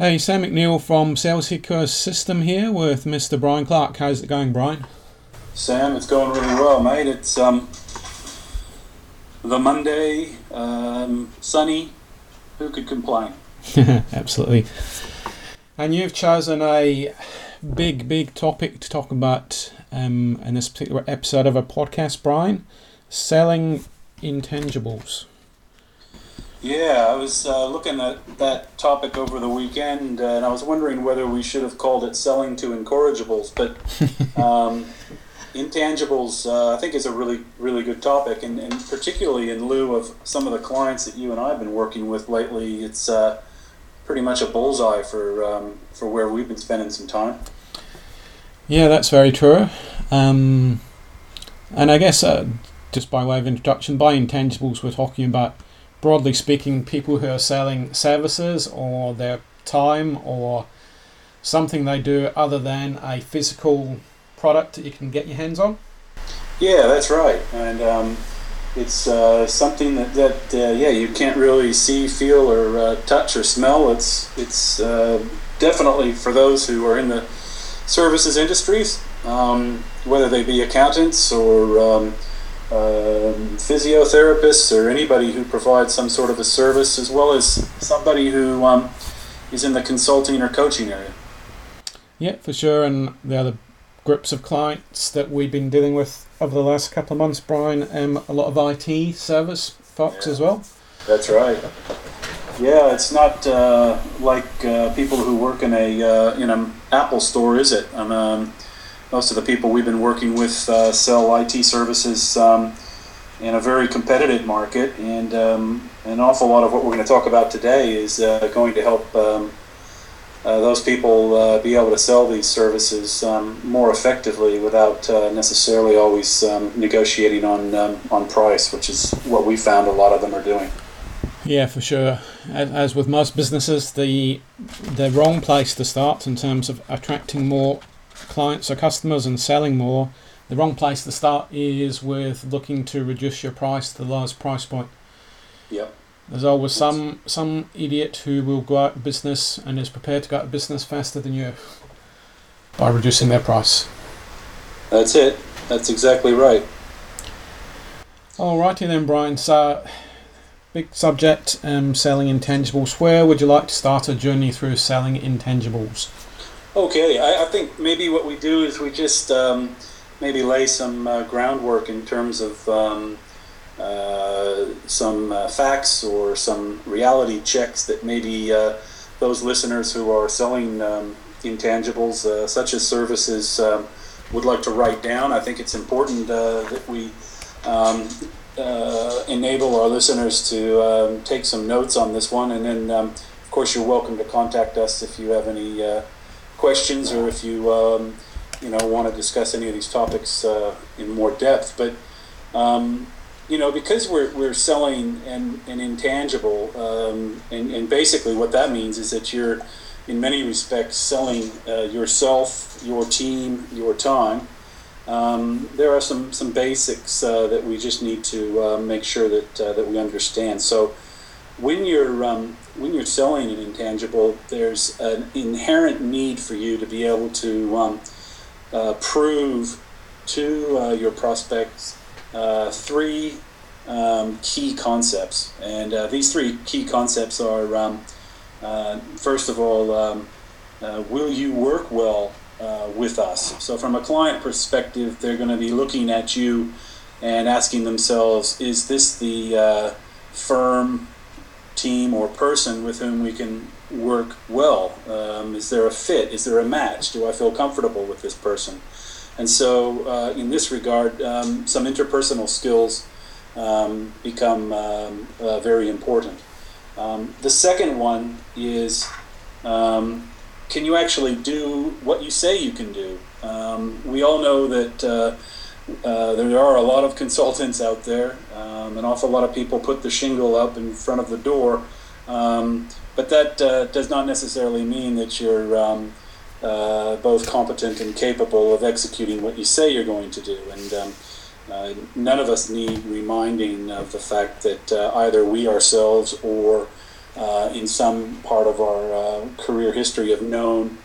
Hey, Sam McNeil from Sales Headquarters System here with Mr. Brian Clark. How's it going, Brian? Sam, it's going really well, mate. It's um, the Monday, um, sunny. Who could complain? Absolutely. And you've chosen a big, big topic to talk about um, in this particular episode of a podcast, Brian selling intangibles. Yeah, I was uh, looking at that topic over the weekend, uh, and I was wondering whether we should have called it "selling to incorrigibles." But um, intangibles, uh, I think, is a really, really good topic, and, and, particularly in lieu of some of the clients that you and I have been working with lately, it's uh, pretty much a bullseye for um, for where we've been spending some time. Yeah, that's very true. Um, and I guess uh, just by way of introduction, by intangibles, we're talking about broadly speaking, people who are selling services or their time or something they do other than a physical product that you can get your hands on? Yeah, that's right. And um, it's uh, something that, that uh, yeah, you can't really see, feel, or uh, touch or smell. It's, it's uh, definitely for those who are in the services industries, um, whether they be accountants or um, um, physiotherapists or anybody who provides some sort of a service, as well as somebody who um, is in the consulting or coaching area. Yeah, for sure. And the other groups of clients that we've been dealing with over the last couple of months, Brian, um, a lot of IT service folks yeah, as well. That's right. Yeah, it's not uh, like uh, people who work in a uh, in an Apple store, is it? Um, most of the people we've been working with uh, sell IT services um, in a very competitive market, and um, an awful lot of what we're going to talk about today is uh, going to help um, uh, those people uh, be able to sell these services um, more effectively without uh, necessarily always um, negotiating on um, on price, which is what we found a lot of them are doing. Yeah, for sure. As with most businesses, the the wrong place to start in terms of attracting more clients or customers and selling more, the wrong place to start is with looking to reduce your price to the lowest price point. Yep. There's always some some idiot who will go out of business and is prepared to go out of business faster than you by reducing their price. That's it. That's exactly right. Alrighty then, Brian. So, big subject: um, selling intangibles. Where would you like to start a journey through selling intangibles? Okay, I, I, think maybe what we do is we just um, maybe lay some uh, groundwork in terms of um, uh, some uh, facts or some reality checks that maybe uh, those listeners who are selling um, intangibles, uh, such as services, um, would like to write down. I think it's important uh, that we um, enable our listeners to um, take some notes on this one, and then, of course, you're welcome to contact us if you have any questions or if you um, you know want to discuss any of these topics uh, in more depth. But um, you know because we're, we're selling an, an intangible, um, and, and basically what that means is that you're in many respects selling uh, yourself, your team, your time. Um, there are some some basics uh, that we just need to uh, make sure that uh, that we understand. So when you're um, when you're selling an intangible, there's an inherent need for you to be able to um, uh, prove to uh, your prospects uh, three um, key concepts, and uh, these three key concepts are um, uh, first of all, um, uh, will you work well with us? So, from a client perspective, they're going to be looking at you and asking themselves, is this the firm team or person with whom we can work well? Um, is there a fit? Is there a match? Do I feel comfortable with this person? And so, uh, in this regard, um, some interpersonal skills um, become um, uh, very important. Um, the second one is um, can you actually do what you say you can do? we all know that. Uh, uh, there are a lot of consultants out there. Um, an awful lot of people put the shingle up in front of the door, um, but that uh, does not necessarily mean that you're um, uh, both competent and capable of executing what you say you're going to do. And um, uh, none of us need reminding of the fact that uh, either we ourselves or uh, in some part of our uh, career history have known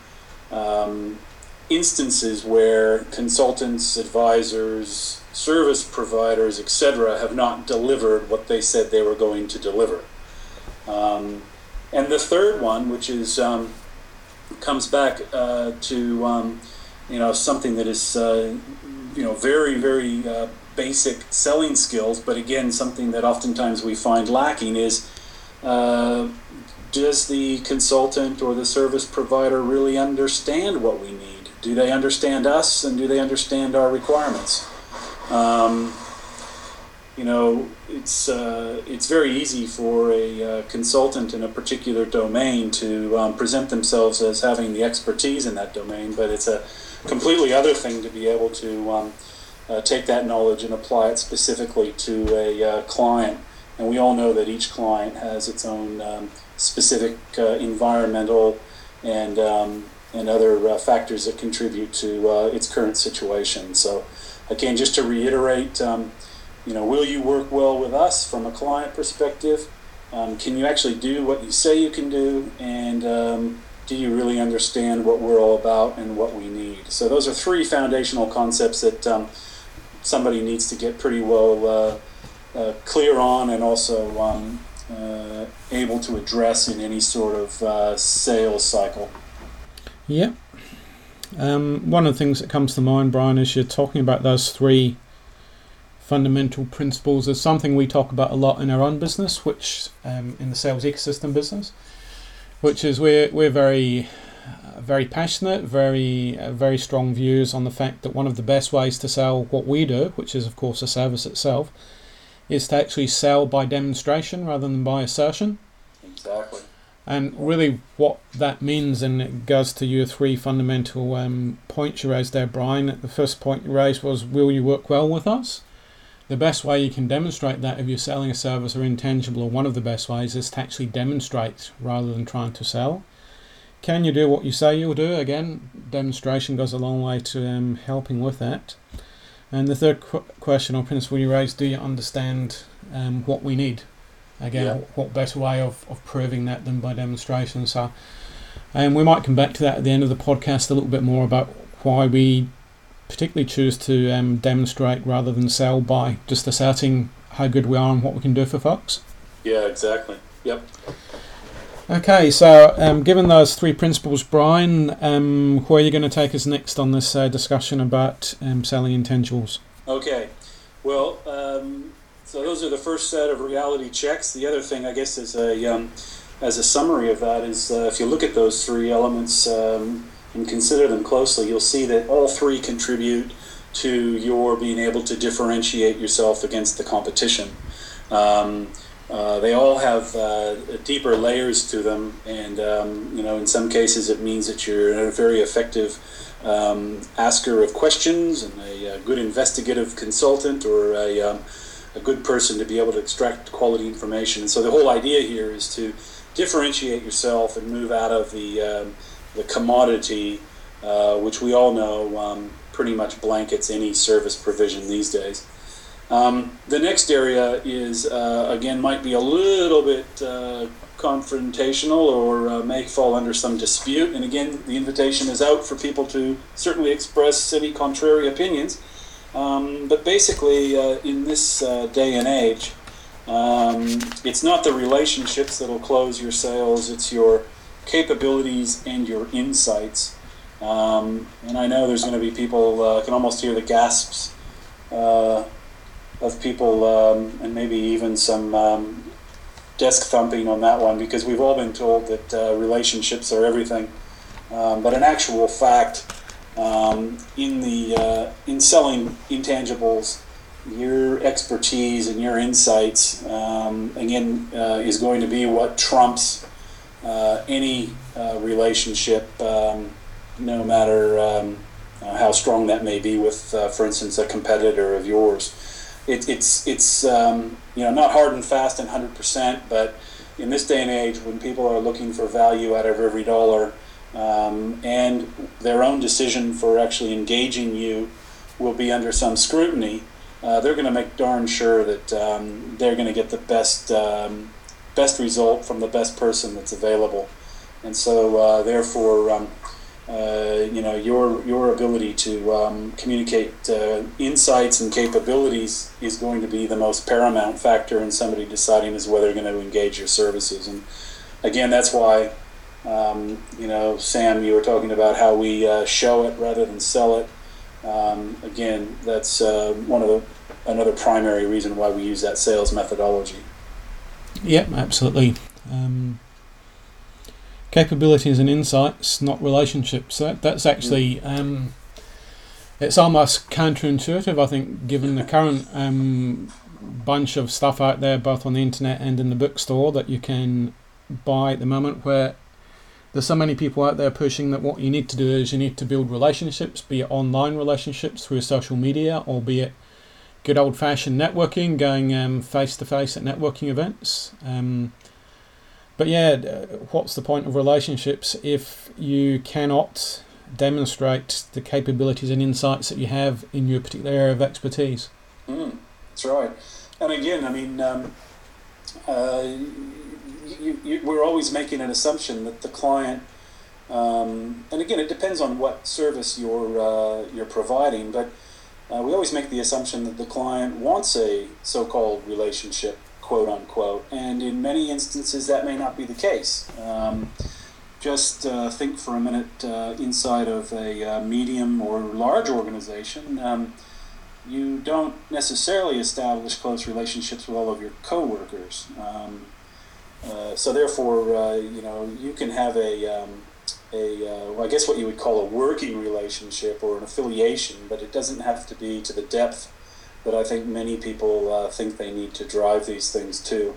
um, instances where consultants, advisors, service providers, etc., have not delivered what they said they were going to deliver. Um, and the third one, which is um, comes back uh, to um, you know something that is uh, you know very very uh, basic selling skills, but again something that oftentimes we find lacking is uh, does the consultant or the service provider really understand what we need? Do they understand us and do they understand our requirements? Um, you know, it's uh, it's very easy for a uh, consultant in a particular domain to um, present themselves as having the expertise in that domain, but it's a completely other thing to be able to um, uh, take that knowledge and apply it specifically to a uh, client. And we all know that each client has its own um, specific uh, environmental and um, and other uh, factors that contribute to its current situation. So, again, just to reiterate. Um, you know, will you work well with us from a client perspective? Um, can you actually do what you say you can do? And um, do you really understand what we're all about and what we need? So those are three foundational concepts that um, somebody needs to get pretty well uh, uh, clear on and also um, uh, able to address in any sort of uh, sales cycle. Yeah. Um, one of the things that comes to mind, Brian, is you're talking about those three fundamental principles is something we talk about a lot in our own business, which um, in the sales ecosystem business, which is we're we're very uh, very passionate, very uh, very strong views on the fact that one of the best ways to sell what we do, which is of course a service itself, is to actually sell by demonstration rather than by assertion. And really, what that means, and it goes to your three fundamental um, points you raised there, Brian. The first point you raised was, "Will you work well with us?" the best way you can demonstrate that if you're selling a service or intangible, or one of the best ways, is to actually demonstrate rather than trying to sell. Can you do what you say you'll do? Again, demonstration goes a long way to um, helping with that. And the third qu- question or principle you raised: Do you understand um, what we need? Again, yeah. what better way of, of proving that than by demonstration? So, and we might come back to that at the end of the podcast a little bit more about why we particularly choose to um, demonstrate rather than sell by just asserting how good we are and what we can do for folks. Yeah, exactly. Yep. Okay, so um, given those three principles, Brian, um, where are you going to take us next on this uh, discussion about um, selling intangibles? Okay, well, um, so those are the first set of reality checks. The other thing, I guess, is a um, as a summary of that is uh, if you look at those three elements um, and consider them closely, you'll see that all three contribute to your being able to differentiate yourself against the competition. Um, uh, they all have uh, deeper layers to them, and um, you know, in some cases, it means that you're a very effective um, asker of questions and a, a, good investigative consultant or a, um, a good person to be able to extract quality information. And so, the whole idea here is to differentiate yourself and move out of the um, the commodity, uh, which we all know um, pretty much blankets any service provision these days. Um, the next area is, uh, again, might be a little bit uh, confrontational or uh, may fall under some dispute. And again, the invitation is out for people to certainly express any contrary opinions. Um, but basically, uh, in this uh, day and age, um, it's not the relationships that'll close your sales, it's your capabilities and your insights. Um, and I know there's going to be people, uh, can almost hear the gasps uh, of people um, and maybe even some um, desk thumping on that one because we've all been told that uh, relationships are everything. Um, but in actual fact, um, in the uh, in selling intangibles, your expertise and your insights um, again uh, is going to be what trumps uh, any uh, relationship, um, no matter um, how strong that may be with, uh, for instance, a competitor of yours. It, it's it's um, you know not hard and fast and hundred percent, but in this day and age, when people are looking for value out of every dollar, um, and their own decision for actually engaging you will be under some scrutiny, uh, they're going to make darn sure that um, they're going to get the best um, best result from the best person that's available. And so, uh, therefore, um, uh, you know, your your ability to um, communicate uh, insights and capabilities is going to be the most paramount factor in somebody deciding as whether they're going to engage your services. And again, that's why, um, you know, Sam, you were talking about how we uh, show it rather than sell it. Um, again, that's uh, one of the another primary reason why we use that sales methodology. Yep, absolutely. Um, capabilities and insights, not relationships. That, that's actually um, it's almost counterintuitive. I think, given the current um, bunch of stuff out there, both on the internet and in the bookstore, that you can buy at the moment, where there's so many people out there pushing that what you need to do is you need to build relationships, be it online relationships through social media, or be it good old fashioned networking, going face to face at networking events. Um, but yeah, what's the point of relationships if you cannot demonstrate the capabilities and insights that you have in your particular area of expertise? Mm, that's right. And again, I mean, um, uh, you, you, we're always making an assumption that the client, um, and again, it depends on what service you're uh, you're providing, but uh, we always make the assumption that the client wants a so-called relationship quote unquote. And in many instances, that may not be the case. Um, just uh, think for a minute uh, inside of a uh, medium or large organization. Um, you don't necessarily establish close relationships with all of your coworkers. Um, uh, so therefore, uh, you know, you can have a um, a, uh, well, I guess what you would call a working relationship or an affiliation, but it doesn't have to be to the depth that I think many people uh, think they need to drive these things to.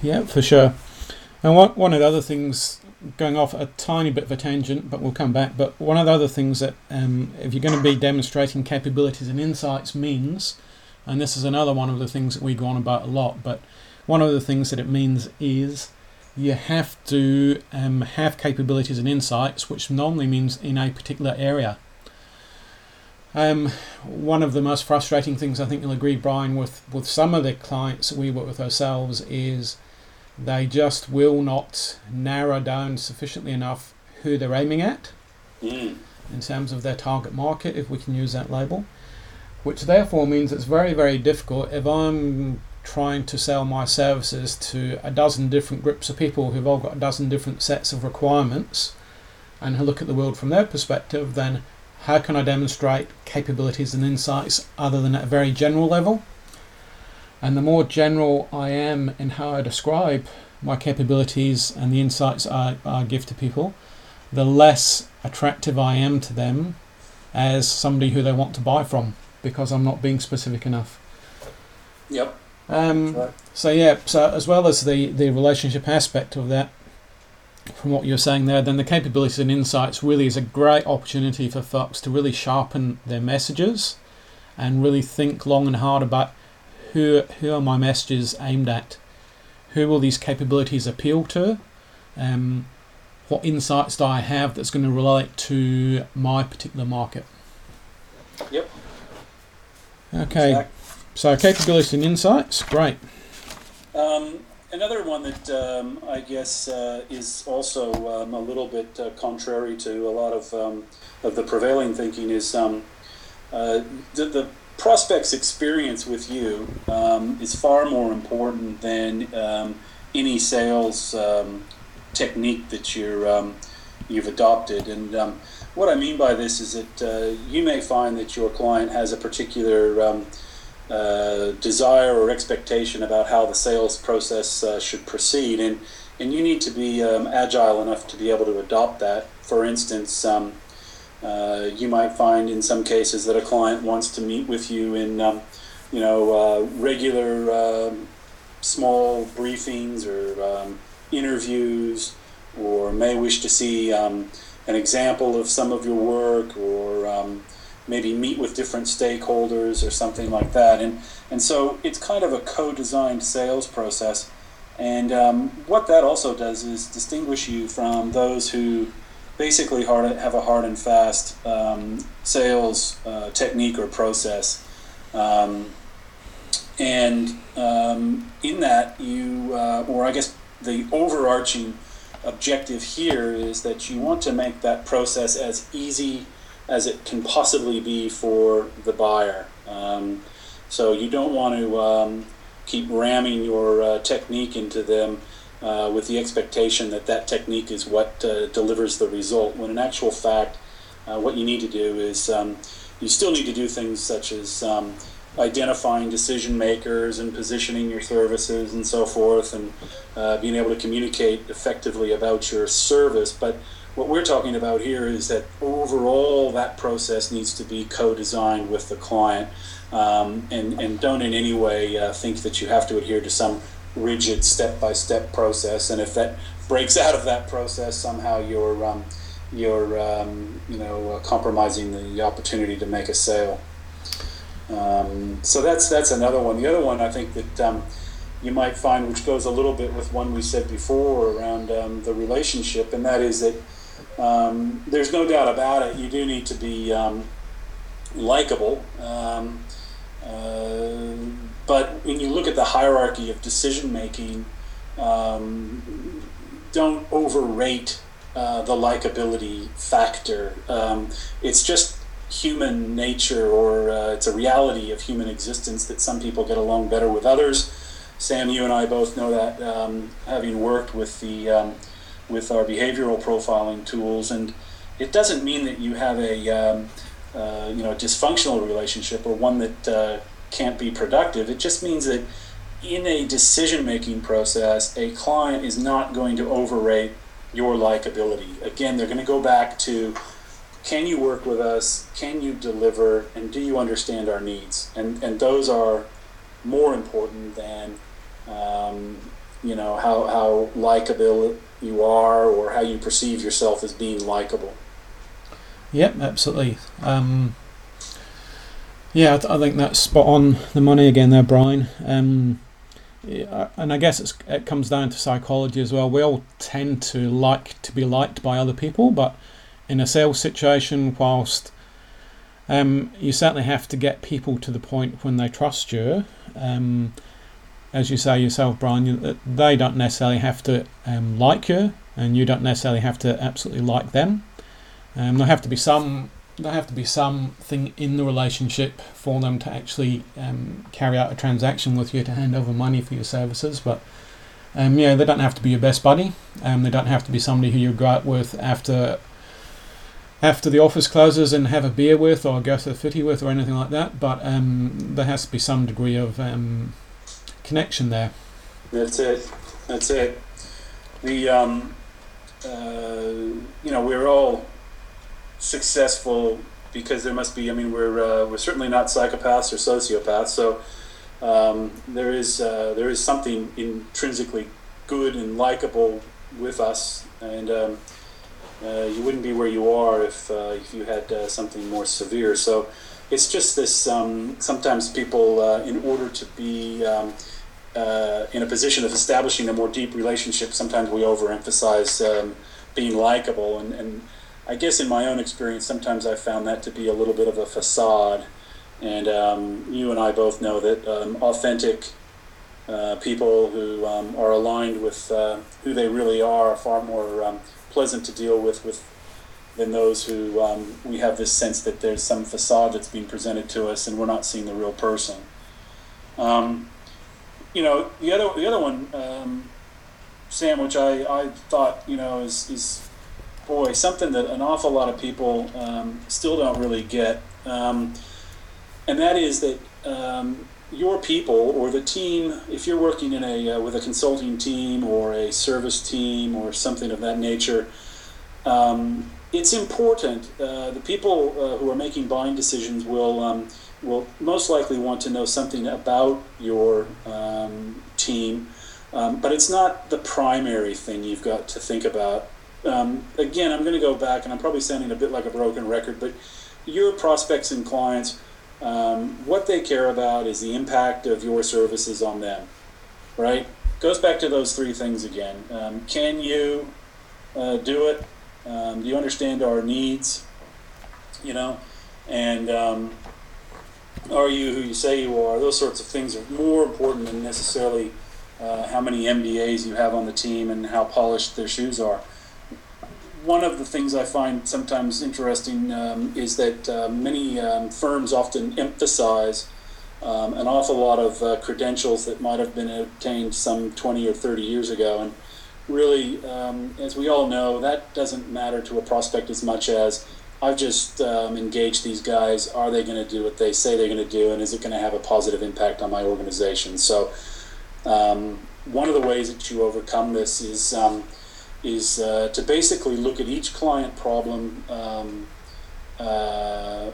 Yeah, for sure. And one, one of the other things, going off a tiny bit of a tangent, but we'll come back, but one of the other things that um, if you're going to be demonstrating capabilities and insights means, and this is another one of the things that we go on about a lot, but one of the things that it means is you have to um, have capabilities and insights, which normally means in a particular area. Um, one of the most frustrating things I think you'll agree, Brian, with, with some of the clients we work with ourselves is they just will not narrow down sufficiently enough who they're aiming at mm. in terms of their target market, if we can use that label. Which therefore means it's very, very difficult if I'm trying to sell my services to a dozen different groups of people who've all got a dozen different sets of requirements and who look at the world from their perspective, then how can I demonstrate capabilities and insights other than at a very general level? And the more general I am in how I describe my capabilities and the insights I, I give to people, the less attractive I am to them as somebody who they want to buy from because I'm not being specific enough. Yep. Um, right. So yeah, so as well as the, the relationship aspect of that, from what you're saying there, then the capabilities and insights really is a great opportunity for folks to really sharpen their messages and really think long and hard about who who are my messages aimed at, who will these capabilities appeal to, um, what insights do I have that's going to relate to my particular market. Yep. Okay. Exactly. So capabilities and insights, great. Um, another one that um, I guess uh, is also um, a little bit uh, contrary to a lot of um, of the prevailing thinking is um, uh, the, the, prospect's experience with you um, is far more important than any sales technique that you're you've adopted. And what I mean by this is that uh, you may find that your client has a particular uh, desire or expectation about how the sales process uh, should proceed, and and you need to be um, agile enough to be able to adopt that. For instance, um, uh, you might find in some cases that a client wants to meet with you in um, you know uh, regular um, small briefings or um, interviews, or may wish to see um, an example of some of your work or maybe meet with different stakeholders or something like that. And, and so it's kind of a co designed sales process. And um, what that also does is distinguish you from those who basically hard, have a hard and fast um, sales uh, technique or process. Um, and um, in that, you, uh, or I guess the overarching objective here is that you want to make that process as easy as it can possibly be for the buyer. Um, so you don't want to um, keep ramming your uh, technique into them uh, with the expectation that that technique is what uh, delivers the result. When in actual fact, uh, what you need to do is um, you still need to do things such as um, identifying decision makers and positioning your services and so forth, and uh, being able to communicate effectively about your service. But what we're talking about here is that overall that process needs to be co-designed with the client, um, and and don't in any way uh, think that you have to adhere to some rigid step-by-step process. And if that breaks out of that process, somehow you're um, you're um, you know uh, compromising the opportunity to make a sale. Um, so that's that's another one. The other one I think that um, you might find, which goes a little bit with one we said before around um, the relationship, and that is that um, there's no doubt about it. You do need to be um, likable. Um, uh, but when you look at the hierarchy of decision making, don't overrate uh, the likability factor. it's just human nature or uh, it's a reality of human existence that some people get along better with others. Sam, you and I both know that, um, having worked with the um, with our behavioral profiling tools, and it doesn't mean that you have a um, uh, you know dysfunctional relationship or one that uh, can't be productive. It just means that in a decision making process, a client is not going to overrate your likability. Again, they're going to go back to can you work with us? Can you deliver? And do you understand our needs? And and those are more important than um, you know how how likable you are or how you perceive yourself as being likable. Yep, absolutely. Um, yeah, I, th- I, think that's spot on the money again there, Brian. Um, and I guess it comes down to psychology as well. We all tend to like to be liked by other people, but in a sales situation, whilst um, you certainly have to get people to the point when they trust you. Um, as you say yourself, Brian, you, they don't necessarily have to um, like you, and you don't necessarily have to absolutely like them. Um, there have to be some there have to be something in the relationship for them to actually um, carry out a transaction with you to hand over money for your services. But um, yeah, they don't have to be your best buddy. Um, they don't have to be somebody who you go out with after after the office closes and have a beer with or go to the footy with or anything like that. But um, there has to be some degree of um, connection there. That's it. That's it. The um, uh, you know we're all successful because there must be. I mean, we're uh, we're certainly not psychopaths or sociopaths. So um, there is uh, there is something intrinsically good and likable with us, and um, uh, you wouldn't be where you are if uh, if you had uh, something more severe. So it's just this. Um, sometimes people, uh, in order to be um, uh, in a position of establishing a more deep relationship, sometimes we overemphasize um, being likable, and, and I guess in my own experience, sometimes I found that to be a little bit of a facade. And um, you and I both know that um, authentic uh, people who um, are aligned with who they really are are far more pleasant to deal with with than those who um, we have this sense that there's some facade that's being presented to us and we're not seeing the real person. Um, you know, the other the other one, um, Sam, which I, I thought you know is is boy something that an awful lot of people um, still don't really get, um, and that is that um, your people or the team, if you're working in a uh, with a consulting team or a service team or something of that nature, um, it's important. Uh, the people uh, who are making buying decisions will um, will most likely want to know something about your um, team, um, but it's not the primary thing you've got to think about. Um, again, I'm going to go back, and I'm probably sounding a bit like a broken record, but your prospects and clients um, what they care about is the impact of your services on them, right? Goes back to those three things again. Um, can you uh, do it? Um, do you understand our needs? You know, and are you who you say you are? Those sorts of things are more important than necessarily uh, how many MBAs you have on the team and how polished their shoes are. One of the things I find sometimes interesting um, is that uh, many um, firms often emphasize um, an awful lot of uh, credentials that might have been obtained some 20 or 30 years ago. And really, um, as we all know, that doesn't matter to a prospect as much as I've just um, engaged these guys. Are they going to do what they say they're going to do, and is it going to have a positive impact on my organization? So, um, one of the ways that you overcome this is um, is uh, to basically look at each client problem. Um, uh,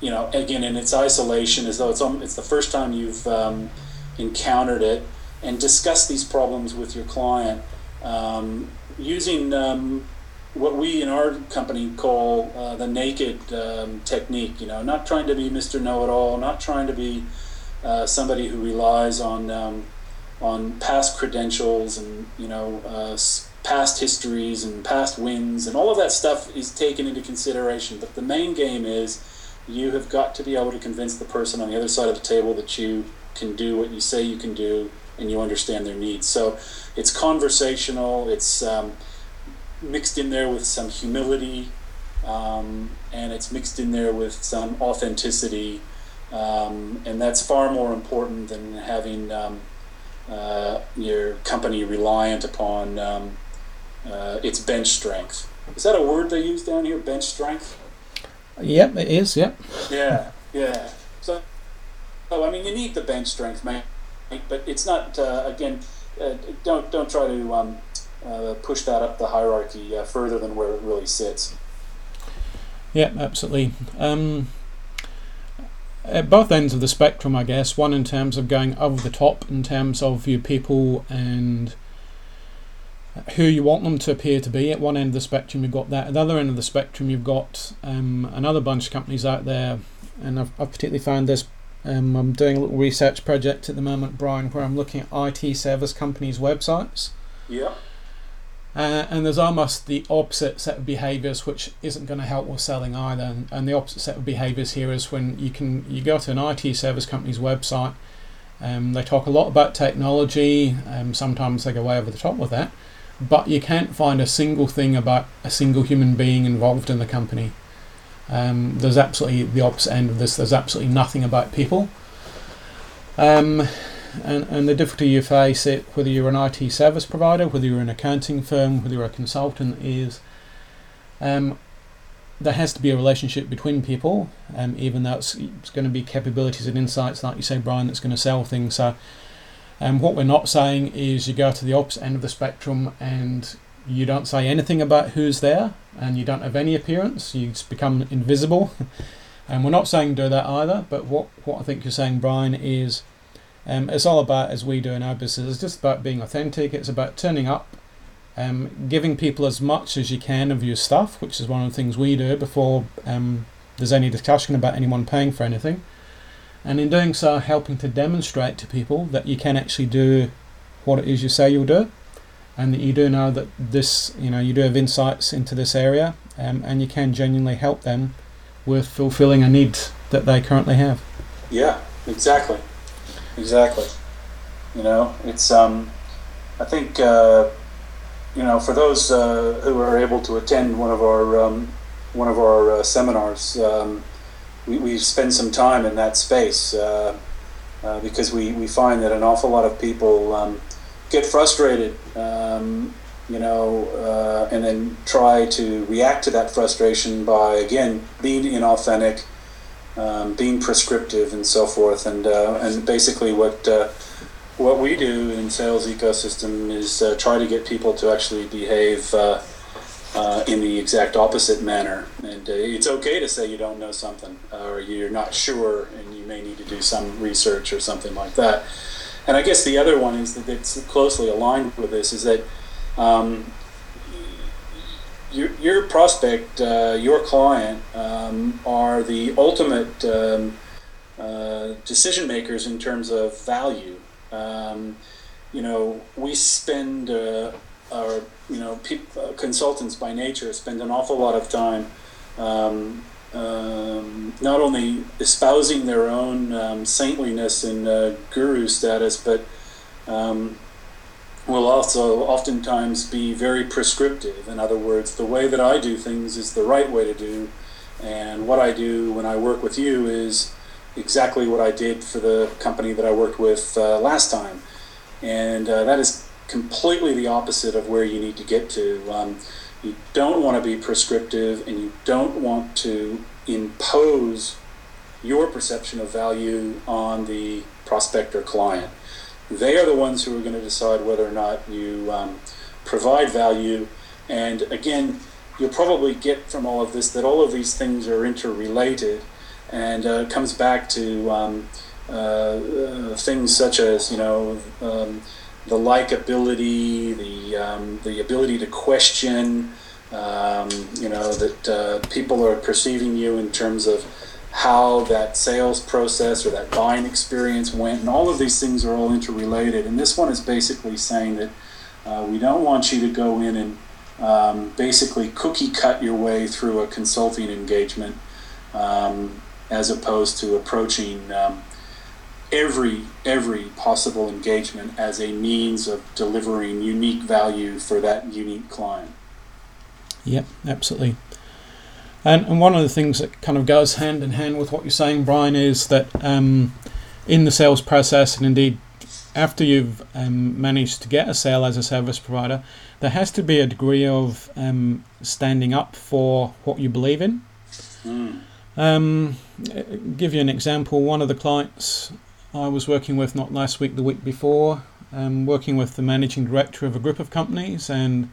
you know, again, in its isolation, as though it's it's the first time you've um, encountered it, and discuss these problems with your client um, using what we in our company call uh, the naked um, technique. You know, not trying to be Mr. Know-it-all, not trying to be uh, somebody who relies on um, on past credentials and you know uh, past histories and past wins and all of that stuff is taken into consideration. But the main game is you have got to be able to convince the person on the other side of the table that you can do what you say you can do and you understand their needs. So it's conversational. It's um, mixed in there with some humility, um, and it's mixed in there with some authenticity, um, and that's far more important than having um, uh, your company reliant upon um, uh, its bench strength. Is that a word they use down here? Bench strength. Yep, it is. Yep. Yeah, yeah. So, so I mean, you need the bench strength, man, but it's not. Uh, again, uh, don't don't try to um, uh, push that up the hierarchy uh, further than where it really sits. Yeah, absolutely. Um, at both ends of the spectrum, I guess. One in terms of going over the top, in terms of your people and who you want them to appear to be. At one end of the spectrum, you've got that. At the other end of the spectrum, you've got um, another bunch of companies out there, and I've, I've particularly found this. Um, I'm doing a little research project at the moment, Brian, where I'm looking at IT service companies' websites. Yeah. Uh, and there's almost the opposite set of behaviors which isn't going to help with selling either. And, and, the opposite set of behaviors here is when you can you go to an IT service company's website um, they talk a lot about technology um, sometimes they go way over the top with that but you can't find a single thing about a single human being involved in the company. Um, there's absolutely the opposite end of this. There's absolutely nothing about people. Um, and, and the difficulty you face it whether you're an IT service provider, whether you're an accounting firm, whether you're a consultant is um, there has to be a relationship between people, um, even though it's, it's, going to be capabilities and insights, like you say, Brian, that's going to sell things. So, um, what we're not saying is you go to the opposite end of the spectrum and you don't say anything about who's there and you don't have any appearance, you become invisible. and we're not saying do that either, but what, what I think you're saying, Brian, is um, it's all about, as we do in our business, it's just about being authentic. It's about turning up, um, giving people as much as you can of your stuff, which is one of the things we do before um, there's any discussion about anyone paying for anything. And in doing so, helping to demonstrate to people that you can actually do what it is you say you'll do, and that you do know that this, you know, you do have insights into this area, um, and you can genuinely help them with fulfilling a need that they currently have. Yeah, exactly. Exactly. You know, it's um, I think uh, you know for those uh, who are able to attend one of our um, one of our uh, seminars, um, we, we spend some time in that space uh, uh, because we, we find that an awful lot of people um, get frustrated, um, you know, uh, and then try to react to that frustration by again being inauthentic um, being prescriptive and so forth. And uh, and basically what uh, what we do in sales ecosystem is uh, try to get people to actually behave uh, uh, in the exact opposite manner. And uh, it's okay to say you don't know something or you're not sure, and you may need to do some research or something like that. And I guess the other one is that it's closely aligned with this is that um, your, your prospect, uh, your client, um, are the ultimate um, uh, decision makers in terms of value. Um, you know, we spend, uh, our, you know, pe- uh, consultants by nature spend an awful lot of time um, um, not only espousing their own um, saintliness and uh, guru status, but will also oftentimes be very prescriptive. In other words, the way that I do things is the right way to do, and what I do when I work with you is exactly what I did for the company that I worked with uh, last time. And uh, that is completely the opposite of where you need to get to. Um, you don't want to be prescriptive and you don't want to impose your perception of value on the prospect or client. They are the ones who are going to decide whether or not you um, provide value. And again, you'll probably get from all of this that all of these things are interrelated and uh, it comes back to um, uh, uh, things such as, you know, um, the likability, the, um, the ability to question, um, you know, that uh, people are perceiving you in terms of how that sales process or that buying experience went, and all of these things are all interrelated. And this one is basically saying that uh, we don't want you to go in and um, basically cookie cut your way through a consulting engagement um, as opposed to approaching um, every every possible engagement as a means of delivering unique value for that unique client. Yep, absolutely. And, and one of the things that kind of goes hand in hand with what you're saying, Brian, is that um, in the sales process, and indeed after you've um, managed to get a sale as a service provider, there has to be a degree of um, standing up for what you believe in. Mm. Um, give you an example. One of the clients I was working with, not last week, the week before, um, working with the managing director of a group of companies, and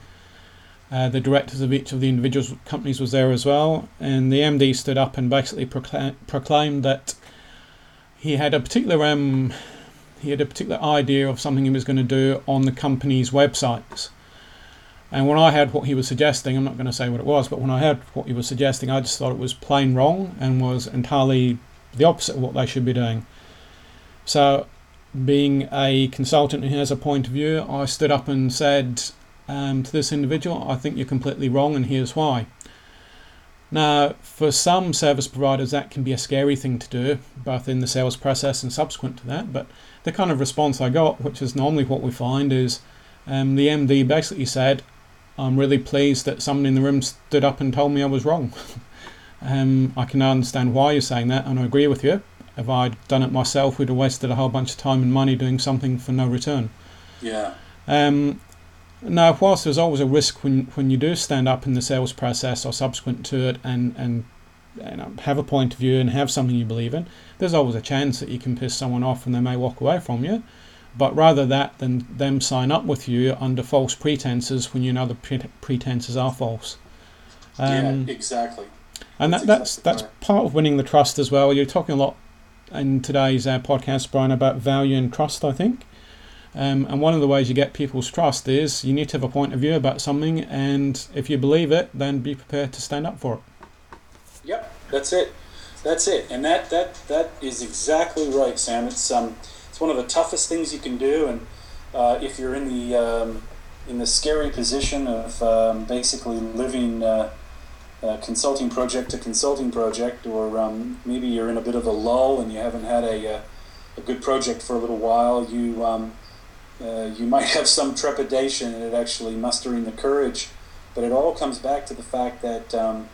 uh, the directors of each of the individual companies was there as well, and the MD stood up and basically procla- proclaimed that he had a particular um, he had a particular idea of something he was going to do on the company's websites. And when I heard what he was suggesting, I'm not going to say what it was, but when I heard what he was suggesting, I just thought it was plain wrong and was entirely the opposite of what they should be doing. So, being a consultant who has a point of view, I stood up and said, um, to this individual, I think you're completely wrong, and here's why. Now, for some service providers, that can be a scary thing to do, both in the sales process and subsequent to that. But the kind of response I got, which is normally what we find, is um, the MD basically said, I'm really pleased that someone in the room stood up and told me I was wrong. um, I can understand why you're saying that, and I agree with you. If I'd done it myself, we'd have wasted a whole bunch of time and money doing something for no return. Yeah. Um, now, whilst there's always a risk when, when you do stand up in the sales process or subsequent to it and, and you know, have a point of view and have something you believe in, there's always a chance that you can piss someone off and they may walk away from you. But rather that than them sign up with you under false pretenses when you know the pretenses are false. Um, yeah, exactly. And that's that, that's exactly that's right. part of winning the trust as well. You're talking a lot in today's uh, podcast, Brian, about value and trust. I think. Um, and one of the ways you get people's trust is you need to have a point of view about something, and if you believe it, then be prepared to stand up for it. Yep, that's it. That's it, and that that that is exactly right, Sam. It's um, it's one of the toughest things you can do, and uh, if you're in the um, in the scary position of um, basically living uh, consulting project to consulting project, or um, maybe you're in a bit of a lull and you haven't had a, uh, a good project for a little while, you um, uh, you might have some trepidation it actually mustering the courage, but it all comes back to the fact that um,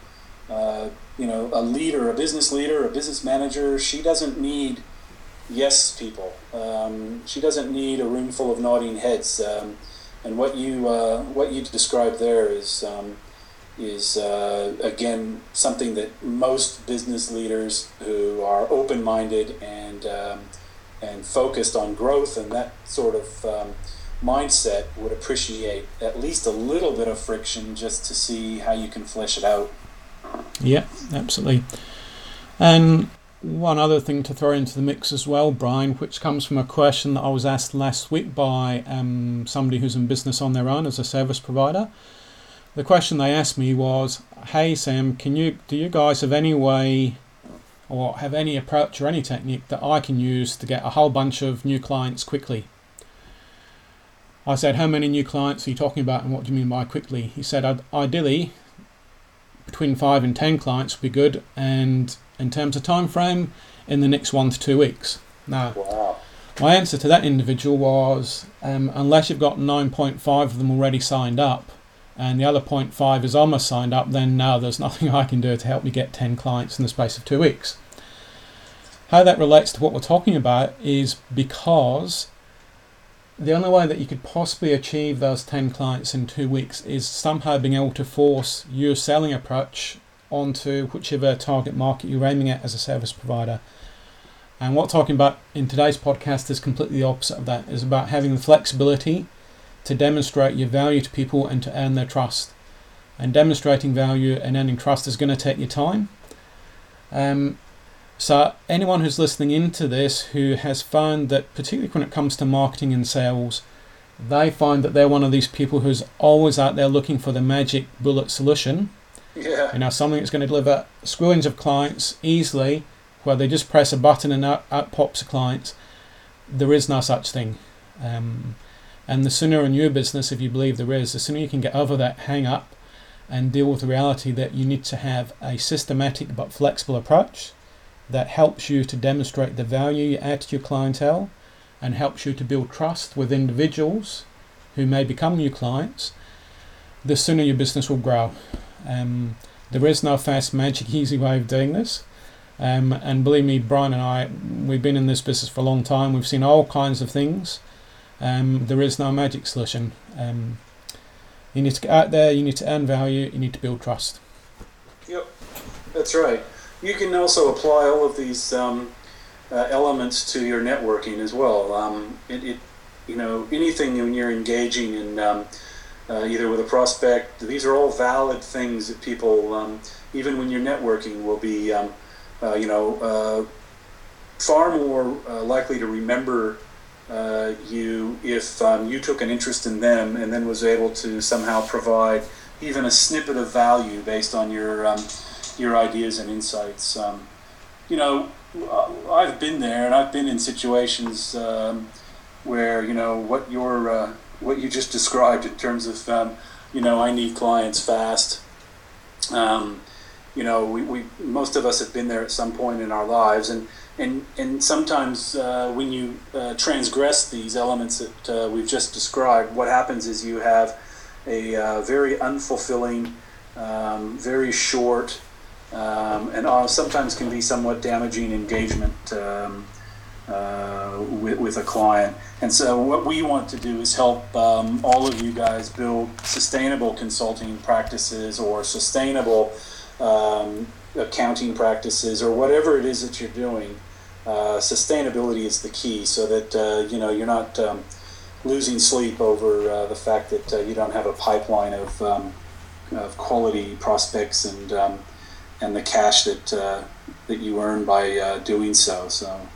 uh, you know a leader, a business leader, a business manager, she doesn't need yes people. Um, she doesn't need a room full of nodding heads. Um, and what you uh, what you described there is um, is uh, again something that most business leaders who are open minded and um, and focused on growth and that sort of um, mindset would appreciate at least a little bit of friction just to see how you can flesh it out. Yeah, absolutely. And one other thing to throw into the mix as well, Brian, which comes from a question that I was asked last week by um, somebody who's in business on their own as a service provider. The question they asked me was, "Hey Sam, can you do you guys have any way or have any approach or any technique that I can use to get a whole bunch of new clients quickly. I said, How many new clients are you talking about and what do you mean by quickly? He said, Ideally, between five and ten clients would be good. And in terms of time frame, in the next one to two weeks. Now, Wow. my answer to that individual was um, unless you've got 9.5 of them already signed up and the other 0.5 is almost signed up, then no, there's nothing I can do to help me get 10 clients in the space of two weeks. How that relates to what we're talking about is because the only way that you could possibly achieve those 10 clients in two weeks is somehow being able to force your selling approach onto whichever target market you're aiming at as a service provider. And what we're talking about in today's podcast is completely the opposite of that. Is about having the flexibility to demonstrate your value to people and to earn their trust. And demonstrating value and earning trust is going to take your time. Um, so anyone who's listening into this who has found that, particularly when it comes to marketing and sales, they find that they're one of these people who's always out there looking for the magic bullet solution. Yeah. You know, something that's going to deliver squillions of clients easily, where they just press a button and out, out pops a client. There is no such thing. Um, and the sooner in your business, if you believe there is, the sooner you can get over that hang up and deal with the reality that you need to have a systematic but flexible approach that helps you to demonstrate the value you add to your clientele and helps you to build trust with individuals who may become your clients, the sooner your business will grow. Um, there is no fast, magic, easy way of doing this. Um, and believe me, Brian and I, we've been in this business for a long time. We've seen all kinds of things. Um, there is no magic solution. Um, you need to get out there, you need to earn value, you need to build trust. Yep. That's right. You can also apply all of these um, uh, elements to your networking as well. Um, it, it, you know, anything when you're engaging in um, uh, either with a prospect, these are all valid things that people, um, even when you're networking, will be, uh, you know, uh, far more uh, likely to remember uh, you if um, you took an interest in them and then was able to somehow provide even a snippet of value based on your um, your ideas and insights. Um, you know, uh, I've been there, and I've been in situations um, where you know what your uh, what you just described in terms of um, you know I need clients fast. Um, you know, we, we most of us have been there at some point in our lives, and and and sometimes uh, when you uh, transgress these elements that uh, we've just described, what happens is you have a uh, very unfulfilling, um, very short, um, and uh, sometimes can be somewhat damaging engagement um, uh, with, with a client. And so, what we want to do is help um, all of you guys build sustainable consulting practices or sustainable um, accounting practices or whatever it is that you're doing. Uh, sustainability is the key, so that uh, you know you're not um, losing sleep over uh, the fact that uh, you don't have a pipeline of, um, of quality prospects and um, and the cash that uh, that you earn by doing so. So,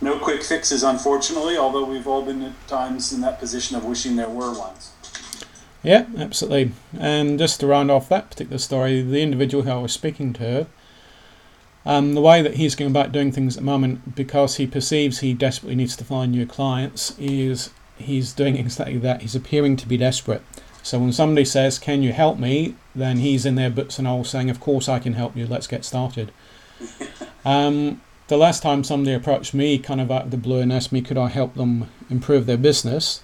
no quick fixes, unfortunately. Although we've all been at times in that position of wishing there were ones. Yeah, absolutely. And just to round off that particular story, the individual who I was speaking to, um, the way that he's going about doing things at the moment, because he perceives he desperately needs to find new clients, is he's doing exactly that. He's appearing to be desperate. So when somebody says, "Can you help me?" then he's in their boots and all saying, "Of course I can help you. Let's get started." um, the last time somebody approached me, kind of out of the blue, and asked me, "Could I help them improve their business?"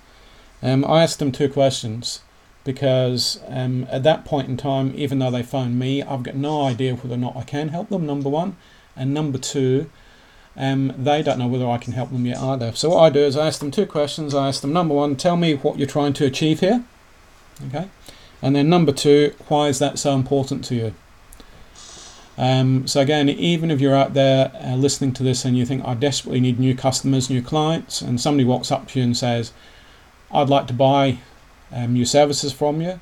Um, I asked them two questions because um, at that point in time, even though they phone me, I've got no idea whether or not I can help them. Number one, and number two, um, they don't know whether I can help them yet either. So what I do is I ask them two questions. I ask them number one, tell me what you're trying to achieve here, okay, and then number two, why is that so important to you? Um, so again, even if you're out there uh, listening to this and you think I desperately need new customers, new clients, and somebody walks up to you and says, "I'd like to buy um, your services from you,"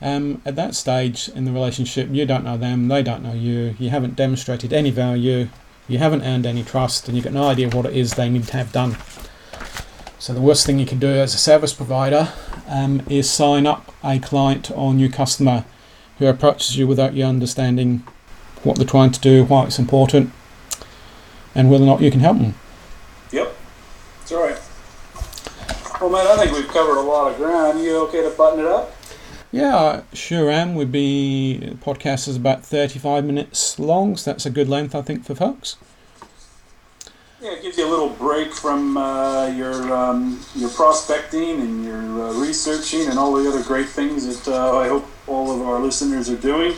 um, at that stage in the relationship, you don't know them, they don't know you, you haven't demonstrated any value, you haven't earned any trust, and you've got no idea what it is they need to have done. So the worst thing you can do as a service provider um, is sign up a client or new customer who approaches you without you understanding what they're trying to do, why it's important, and whether or not you can help them. Yep, it's all right. Well, man, I think we've covered a lot of ground. You okay to button it up? Yeah, I sure am. We'd be the podcast is about thirty-five minutes long, so that's a good length, I think, for folks. Yeah, it gives you a little break from uh, your um, your prospecting and your uh, researching and all the other great things that uh, I hope all of our listeners are doing,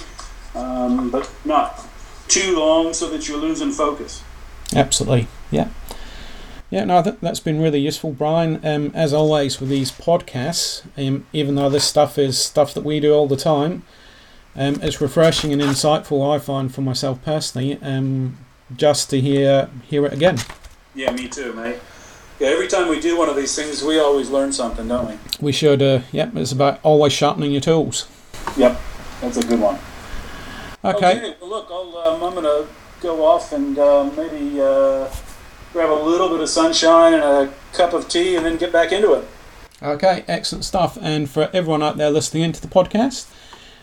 um, but not too long so that you're losing focus. Absolutely, yeah. Yeah, no, th- that's been really useful, Brian. Um, as always with these podcasts, um, even though this stuff is stuff that we do all the time, um, it's refreshing and insightful. I find for myself personally, um, just to hear hear it again. Yeah, me too, mate. Yeah, every time we do one of these things, we always learn something, don't we? We should. Uh, yep, it's about always sharpening your tools. Yep, that's a good one. Okay. well, look, I'll, um, I'm going to go off and uh, maybe uh, grab a little bit of sunshine and a cup of tea and then get back into it. Okay, excellent stuff. And for everyone out there listening into the podcast,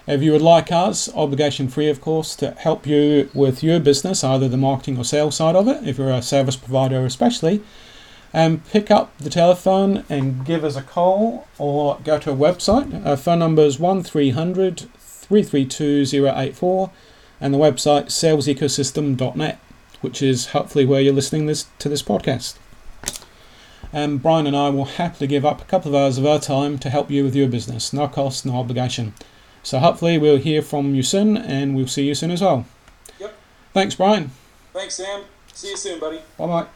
if you would like us, obligation free, of course, to help you with your business, either the marketing or sales side of it, if you're a service provider especially, um, pick up the telephone and give us a call or go to our website. Our phone number is 1300 332 084 and the website salesecosystem.net, which is hopefully where you're listening this to this podcast. And Brian and I will happily give up a couple of hours of our time to help you with your business. No cost, no obligation. So hopefully we'll hear from you soon and we'll see you soon as well. Yep. Thanks, Brian. Thanks, Sam. See you soon, buddy. Bye bye.